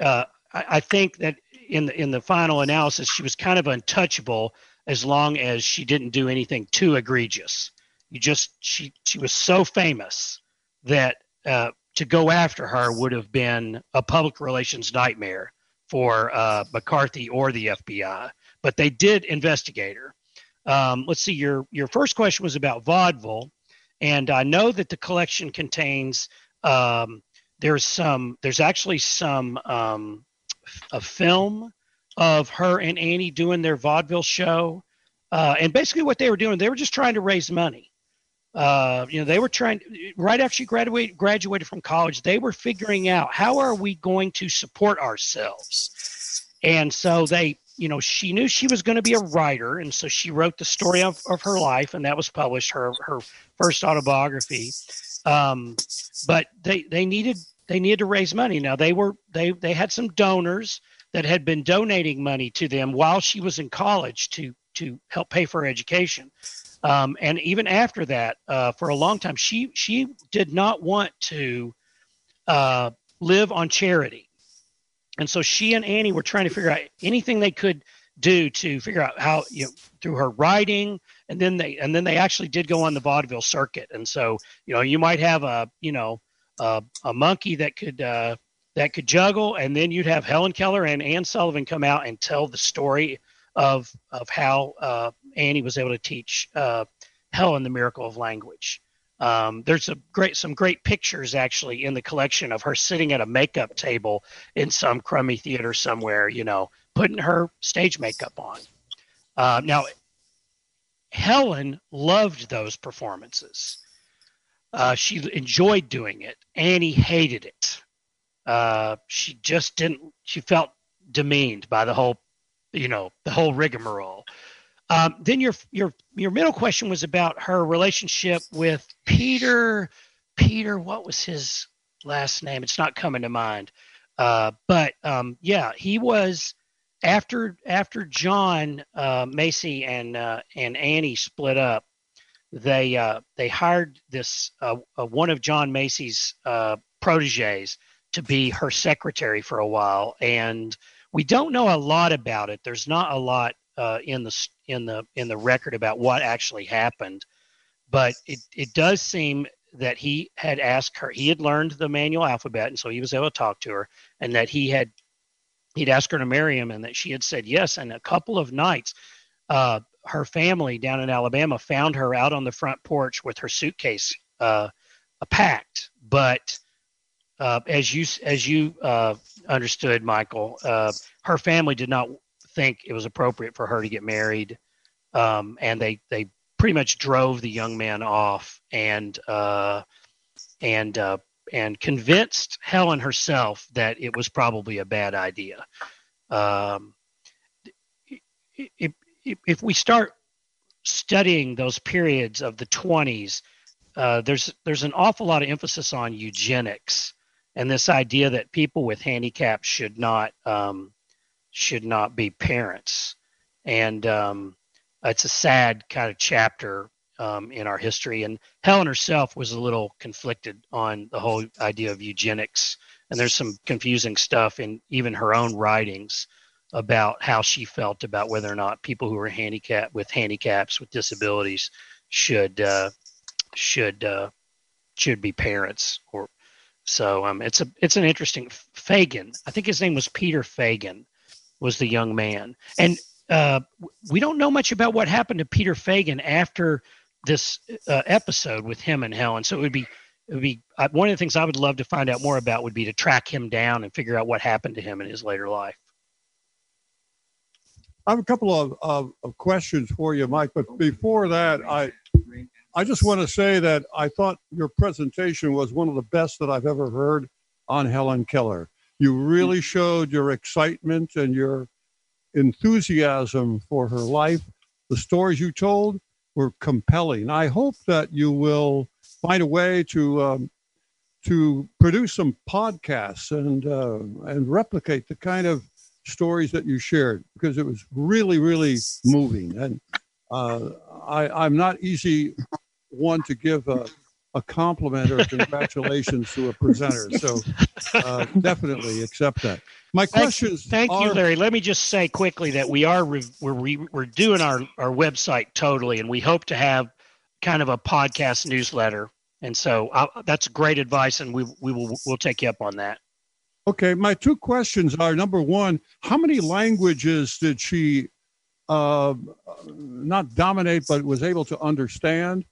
I, I think that in the in the final analysis, she was kind of untouchable as long as she didn't do anything too egregious. You just she she was so famous that uh, to go after her would have been a public relations nightmare for uh, McCarthy or the FBI. But they did investigate her. Um, let's see. Your your first question was about vaudeville, and I know that the collection contains um, there's some there's actually some um, a film of her and Annie doing their vaudeville show. Uh, and basically, what they were doing, they were just trying to raise money. Uh, you know, they were trying right after she graduated graduated from college. They were figuring out how are we going to support ourselves, and so they, you know, she knew she was going to be a writer, and so she wrote the story of, of her life, and that was published her her first autobiography. Um, but they they needed they needed to raise money. Now they were they they had some donors that had been donating money to them while she was in college to to help pay for her education. Um, and even after that, uh, for a long time, she she did not want to uh, live on charity. and so she and Annie were trying to figure out anything they could do to figure out how you know through her writing and then they and then they actually did go on the vaudeville circuit and so you know you might have a you know a, a monkey that could uh, that could juggle and then you'd have helen keller and anne sullivan come out and tell the story of of how uh, annie was able to teach uh, helen the miracle of language um, there's a great some great pictures actually in the collection of her sitting at a makeup table in some crummy theater somewhere you know putting her stage makeup on. Uh, now, Helen loved those performances. Uh, she enjoyed doing it. Annie hated it. Uh, she just didn't. She felt demeaned by the whole, you know, the whole rigmarole. Um, then your your your middle question was about her relationship with Peter. Peter, what was his last name? It's not coming to mind. Uh, but um, yeah, he was after after John uh, Macy and uh, and Annie split up, they uh, they hired this uh, uh, one of John Macy's uh, proteges to be her secretary for a while, and we don't know a lot about it. There's not a lot in the in the in the record about what actually happened, but it it does seem that he had asked her. He had learned the manual alphabet, and so he was able to talk to her, and that he had he'd asked her to marry him and that she had said yes. And a couple of nights, uh, her family down in Alabama found her out on the front porch with her suitcase uh, packed. But uh, as you as you uh, understood, Michael, uh, her family did not think it was appropriate for her to get married, um, and they they pretty much drove the young man off and uh, and and convinced Helen herself that it was probably a bad idea. Um, if, if, we start studying those periods of the 20s, uh, there's there's an awful lot of emphasis on eugenics and this idea that people with handicaps should not um, should not be parents, and um, it's a sad kind of chapter um, in our history. And Helen herself was a little conflicted on the whole idea of eugenics. And there's some confusing stuff in even her own writings about how she felt about whether or not people who are handicapped with handicaps with disabilities should uh, should uh, should be parents or so um, it's a it's an interesting Fagan I think his name was Peter Fagan was the young man and uh, we don't know much about what happened to Peter Fagan after this uh, episode with him and Helen. So it would be it would be one of the things I would love to find out more about would be to track him down and figure out what happened to him in his later life. I have a couple of, of, of questions for you, Mike. But before that, I I just want to say that I thought your presentation was one of the best that I've ever heard on Helen Keller. You really showed your excitement and your enthusiasm for her life. The stories you told were compelling. I hope that you will find a way to um, to produce some podcasts and uh, and replicate the kind of stories that you shared because it was really really moving. And uh, I, I'm not easy one to give a, a compliment or congratulations to a presenter. So uh, definitely accept that. My questions. Thank, thank are, you, Larry. Let me just say quickly that we are re, we're re, we're doing our our website totally, and we hope to have kind of a podcast newsletter. And so uh, that's great advice, and we we will we'll take you up on that. Okay, my two questions are: number one, how many languages did she uh, not dominate, but was able to understand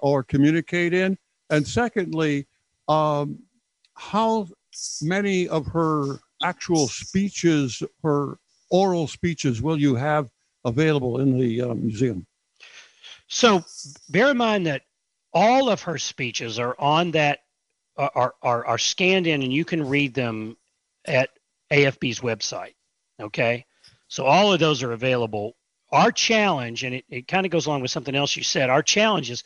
or communicate in? And secondly, um, how many of her actual speeches her oral speeches will you have available in the uh, museum? So bear in mind that all of her speeches are on that are, are are scanned in and you can read them at AFB's website. Okay. So all of those are available. Our challenge, and it, it kind of goes along with something else you said, our challenge is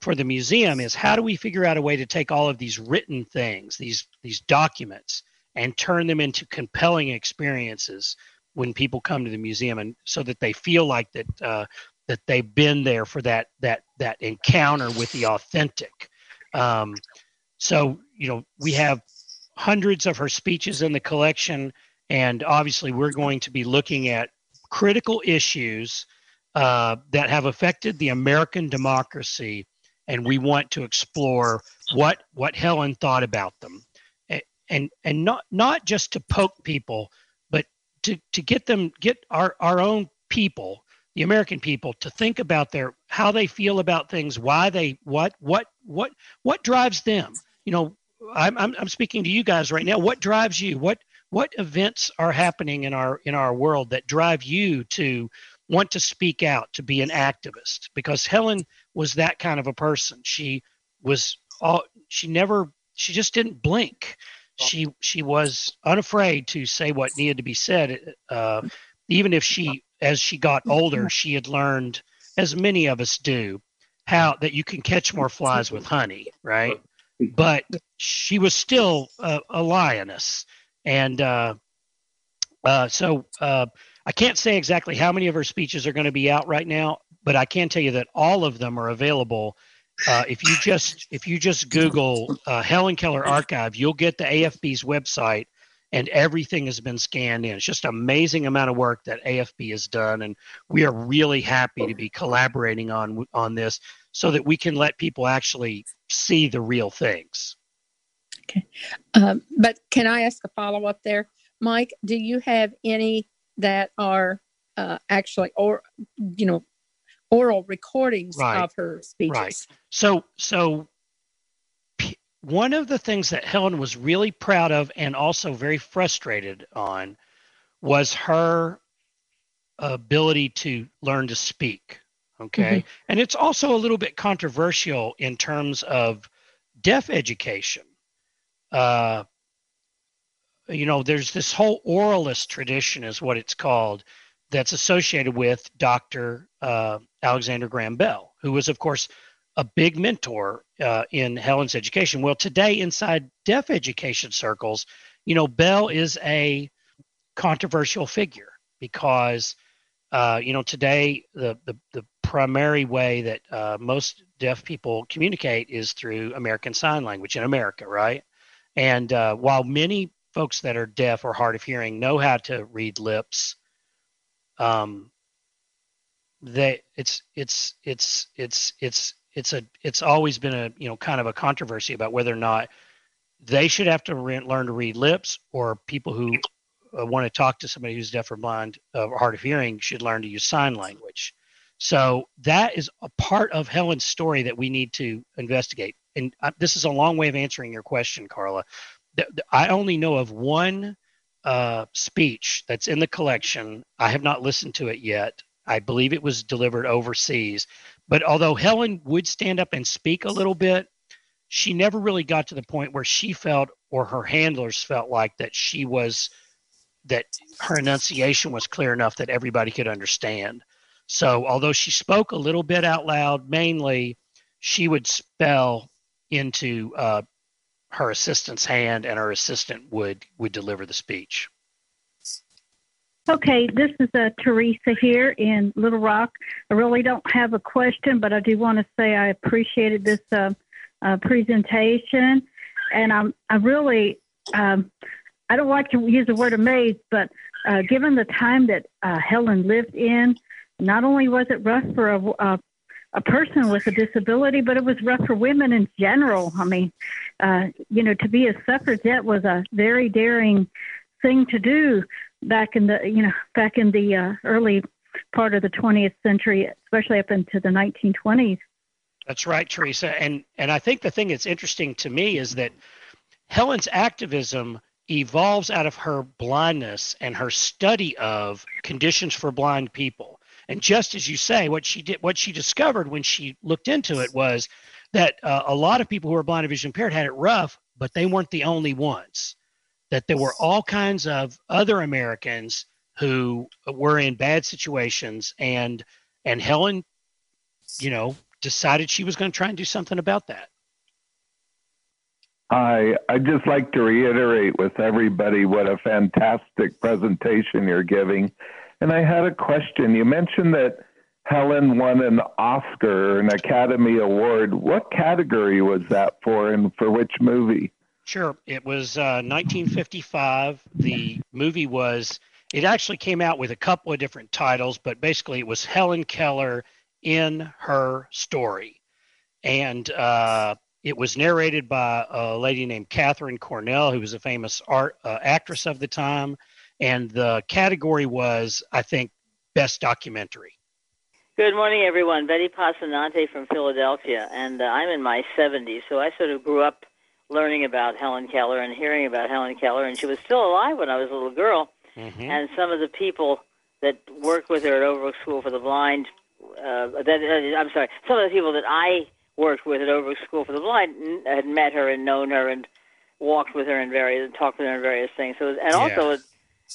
for the museum is how do we figure out a way to take all of these written things, these these documents, and turn them into compelling experiences when people come to the museum and so that they feel like that uh, that they've been there for that that that encounter with the authentic? Um, so you know we have hundreds of her speeches in the collection And obviously, we're going to be looking at critical issues uh, that have affected the American democracy, and we want to explore what what Helen thought about them, and and not not just to poke people, but to to get them get our our own people, the American people, to think about their how they feel about things, why they what what what what drives them. You know, I'm I'm, I'm speaking to you guys right now. What drives you? What what events are happening in our in our world that drive you to want to speak out to be an activist because helen was that kind of a person. She was all she never she just didn't blink. She she was unafraid to say what needed to be said. Uh, even if she as she got older she had learned as many of us do how that you can catch more flies with honey right? But she was still a, a lioness. And uh, uh, so uh, I can't say exactly how many of her speeches are going to be out right now, but I can tell you that all of them are available. Uh, if you just if you just Google uh, Helen Keller Archive, you'll get the AFB's website, and everything has been scanned in. It's just amazing amount of work that AFB has done, and we are really happy to be collaborating on on this so that we can let people actually see the real things. Okay. Um, but can I ask a follow up there? Mike, do you have any that are uh, actually, or, you know, oral recordings right. of her speeches? Right. So, so one of the things that Helen was really proud of and also very frustrated on was her ability to learn to speak. Okay. Mm-hmm. And it's also a little bit controversial in terms of deaf education uh, you know, there's this whole oralist tradition, is what it's called, that's associated with Dr. Uh, Alexander Graham Bell, who was, of course, a big mentor uh, in Helen's education. Well, today, inside deaf education circles, you know, Bell is a controversial figure because, uh, you know, today the, the, the primary way that uh, most deaf people communicate is through American Sign Language in America, right? And uh, while many folks that are deaf or hard of hearing know how to read lips, um, they it's it's it's it's it's it's a it's always been a you know kind of a controversy about whether or not they should have to re- learn to read lips or people who uh, want to talk to somebody who's deaf or blind uh, or hard of hearing should learn to use sign language. So that is a part of Helen's story that we need to investigate and uh, this is a long way of answering your question, Carla. I only know of one uh, speech that's in the collection. I have not listened to it yet. I believe it was delivered overseas. But although Helen would stand up and speak a little bit, she never really got to the point where she felt or her handlers felt like that she was that her enunciation was clear enough that everybody could understand. So although she spoke a little bit out loud, mainly she would spell into uh, her assistant's hand, and her assistant would would deliver the speech. Okay, this is uh, Teresa here in Little Rock. I really don't have a question, but I do want to say I appreciated this uh, uh, presentation, and I'm I really um, I don't like to use the word amazed, but uh, given the time that uh, Helen lived in, not only was it rough for a, a person with a disability, but it was rough for women in general. I mean, uh, you know, to be a suffragette was a very daring thing to do back in the, you know, back in the uh, early part of the 20th century, especially up into the 1920s. That's right, Teresa. And and I think the thing that's interesting to me is that Helen's activism evolves out of her blindness and her study of conditions for blind people. And just as you say, what she did, what she discovered when she looked into it was that uh, a lot of people who are blind or vision impaired had it rough, but they weren't the only ones. That there were all kinds of other Americans who were in bad situations, and and Helen, you know, decided she was going to try and do something about that. I I'd just like to reiterate with everybody what a fantastic presentation you're giving. And I had a question. You mentioned that Helen won an Oscar, an Academy Award. What category was that for, and for which movie? Sure. It was uh, 1955. The movie was, it actually came out with a couple of different titles, but basically it was Helen Keller in her story. And uh, it was narrated by a lady named Katharine Cornell, who was a famous art uh, actress of the time. And the category was, I think, best documentary. Good morning, everyone. Betty Passanante from Philadelphia, and uh, I'm in my 70s, so I sort of grew up learning about Helen Keller and hearing about Helen Keller, and she was still alive when I was a little girl. Mm-hmm. And some of the people that worked with her at Overbrook School for the Blind, uh, that uh, I'm sorry, some of the people that I worked with at Overbrook School for the Blind n- had met her and known her and walked with her in various, and talked with her in various things. So, and also. Yeah.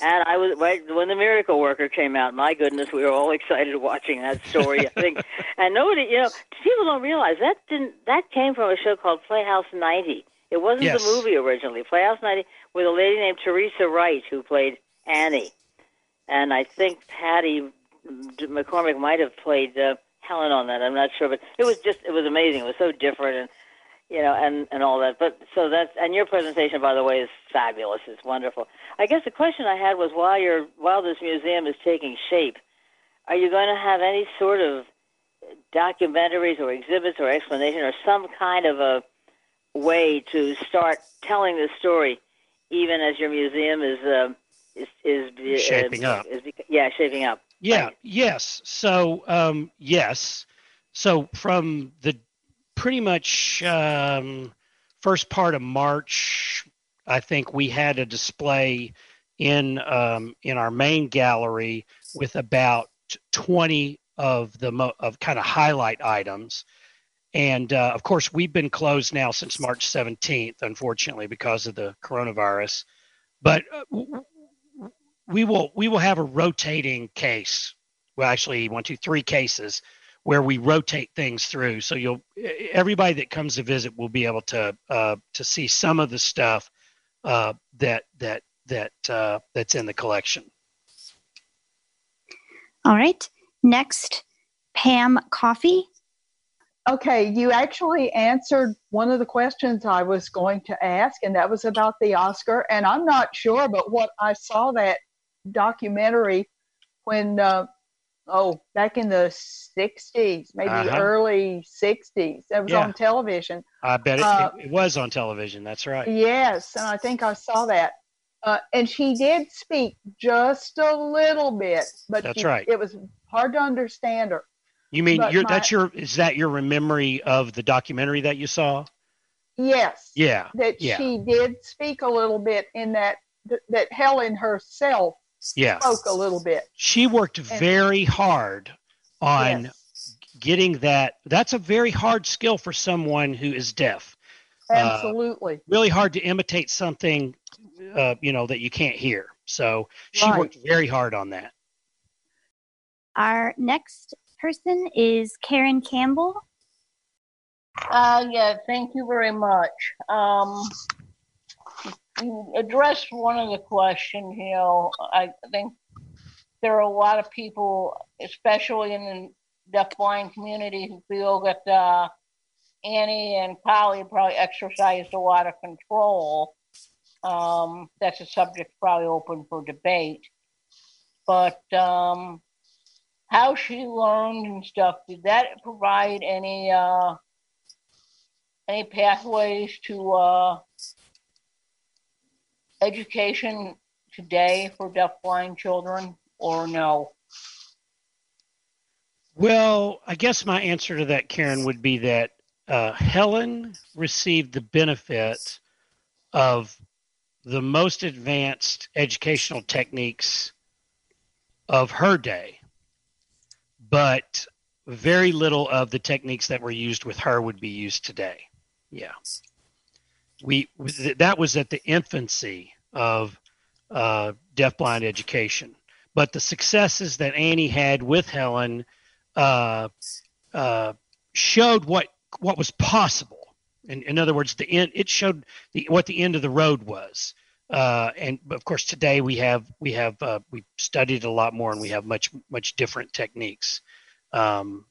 And I was right when the Miracle Worker came out. My goodness, we were all excited watching that story. I think, and nobody, you know, people don't realize that didn't that came from a show called Playhouse 90. It wasn't Yes. the movie originally. Playhouse 90 with a lady named Teresa Wright who played Annie, and I think Patty McCormack might have played uh, Helen on that. I'm not sure, but it was just it was amazing. It was so different and you know and and all that. But so that's and your presentation, by the way, is fabulous. It's wonderful. I guess the question I had was while you're while this museum is taking shape, are you going to have any sort of documentaries or exhibits or explanation or some kind of a way to start telling the story, even as your museum is uh, is is Shaping uh, up. Is, yeah, shaping up. Yeah. Yes. So um, yes. So from the pretty much um, first part of March, I think we had a display in um, in our main gallery with about 20 of the mo- of kind of highlight items. And uh, of course, we've been closed now since March 17th, unfortunately, because of the coronavirus. But uh, we will we will have a rotating case. Well, actually, one, two, three cases where we rotate things through. So you'll everybody that comes to visit will be able to uh, to see some of the stuff uh, that that that uh, that's in the collection. All right. Next, Pam Coffee. Okay, you actually answered one of the questions I was going to ask, and that was about the Oscar. And I'm not sure, but what I saw that documentary when, uh, oh, back in the 60s, maybe Uh-huh. early 60s, that was Yeah. on television. I bet it, Uh, it, was on television. That's right. Yes, and I think I saw that. Uh, and she did speak just a little bit, but That's she- right. it was hard to understand her. You mean But your my- that's your is that your memory of the documentary that you saw? Yes. Yeah. that yeah. she did speak a little bit in that that Helen herself Yeah. spoke a little bit. She worked very hard on getting that. That's a very hard skill for someone who is deaf. Uh, Absolutely. really hard to imitate something, uh, you know, that you can't hear. So she Right. worked very hard on that. Our next person is Karen Campbell. Uh, yeah, thank you very much. Um, you addressed one of the questions, you know, I think there are a lot of people, especially in the deafblind community, who feel that uh, Annie and Polly probably exercised a lot of control. Um, that's a subject probably open for debate. But um, how she learned and stuff, did that provide any uh, any pathways to uh, education today for deafblind children, or no? Well, I guess my answer to that, Karen, would be that uh, Helen received the benefit of the most advanced educational techniques of her day, but very little of the techniques that were used with her would be used today. Yeah. We that was at the infancy of uh, deafblind education, but the successes that Annie had with Helen uh, uh, showed what what was possible. In, in other words, the end it showed the, what the end of the road was. Uh, and of course, today we have we have uh, we studied a lot more, and we have much much different techniques. Um,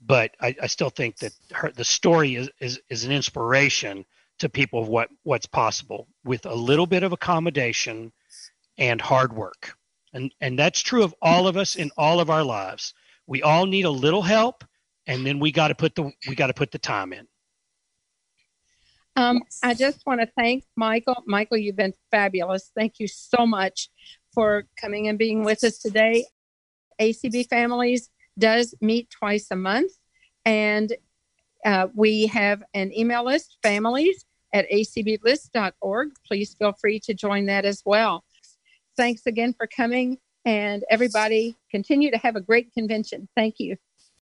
but I, I still think that her, the story is, is is an inspiration to people of what what's possible with a little bit of accommodation and hard work. And and that's true of all of us in all of our lives. We all need a little help and then we got to put the we got to put the time in. Um, I just want to thank Michael. Michael, you've been fabulous. Thank you so much for coming and being with us today. ACB Families does meet twice a month, and uh, we have an email list, families at acblist.org. Please feel free to join that as well. Thanks again for coming, and everybody continue to have a great convention. Thank you.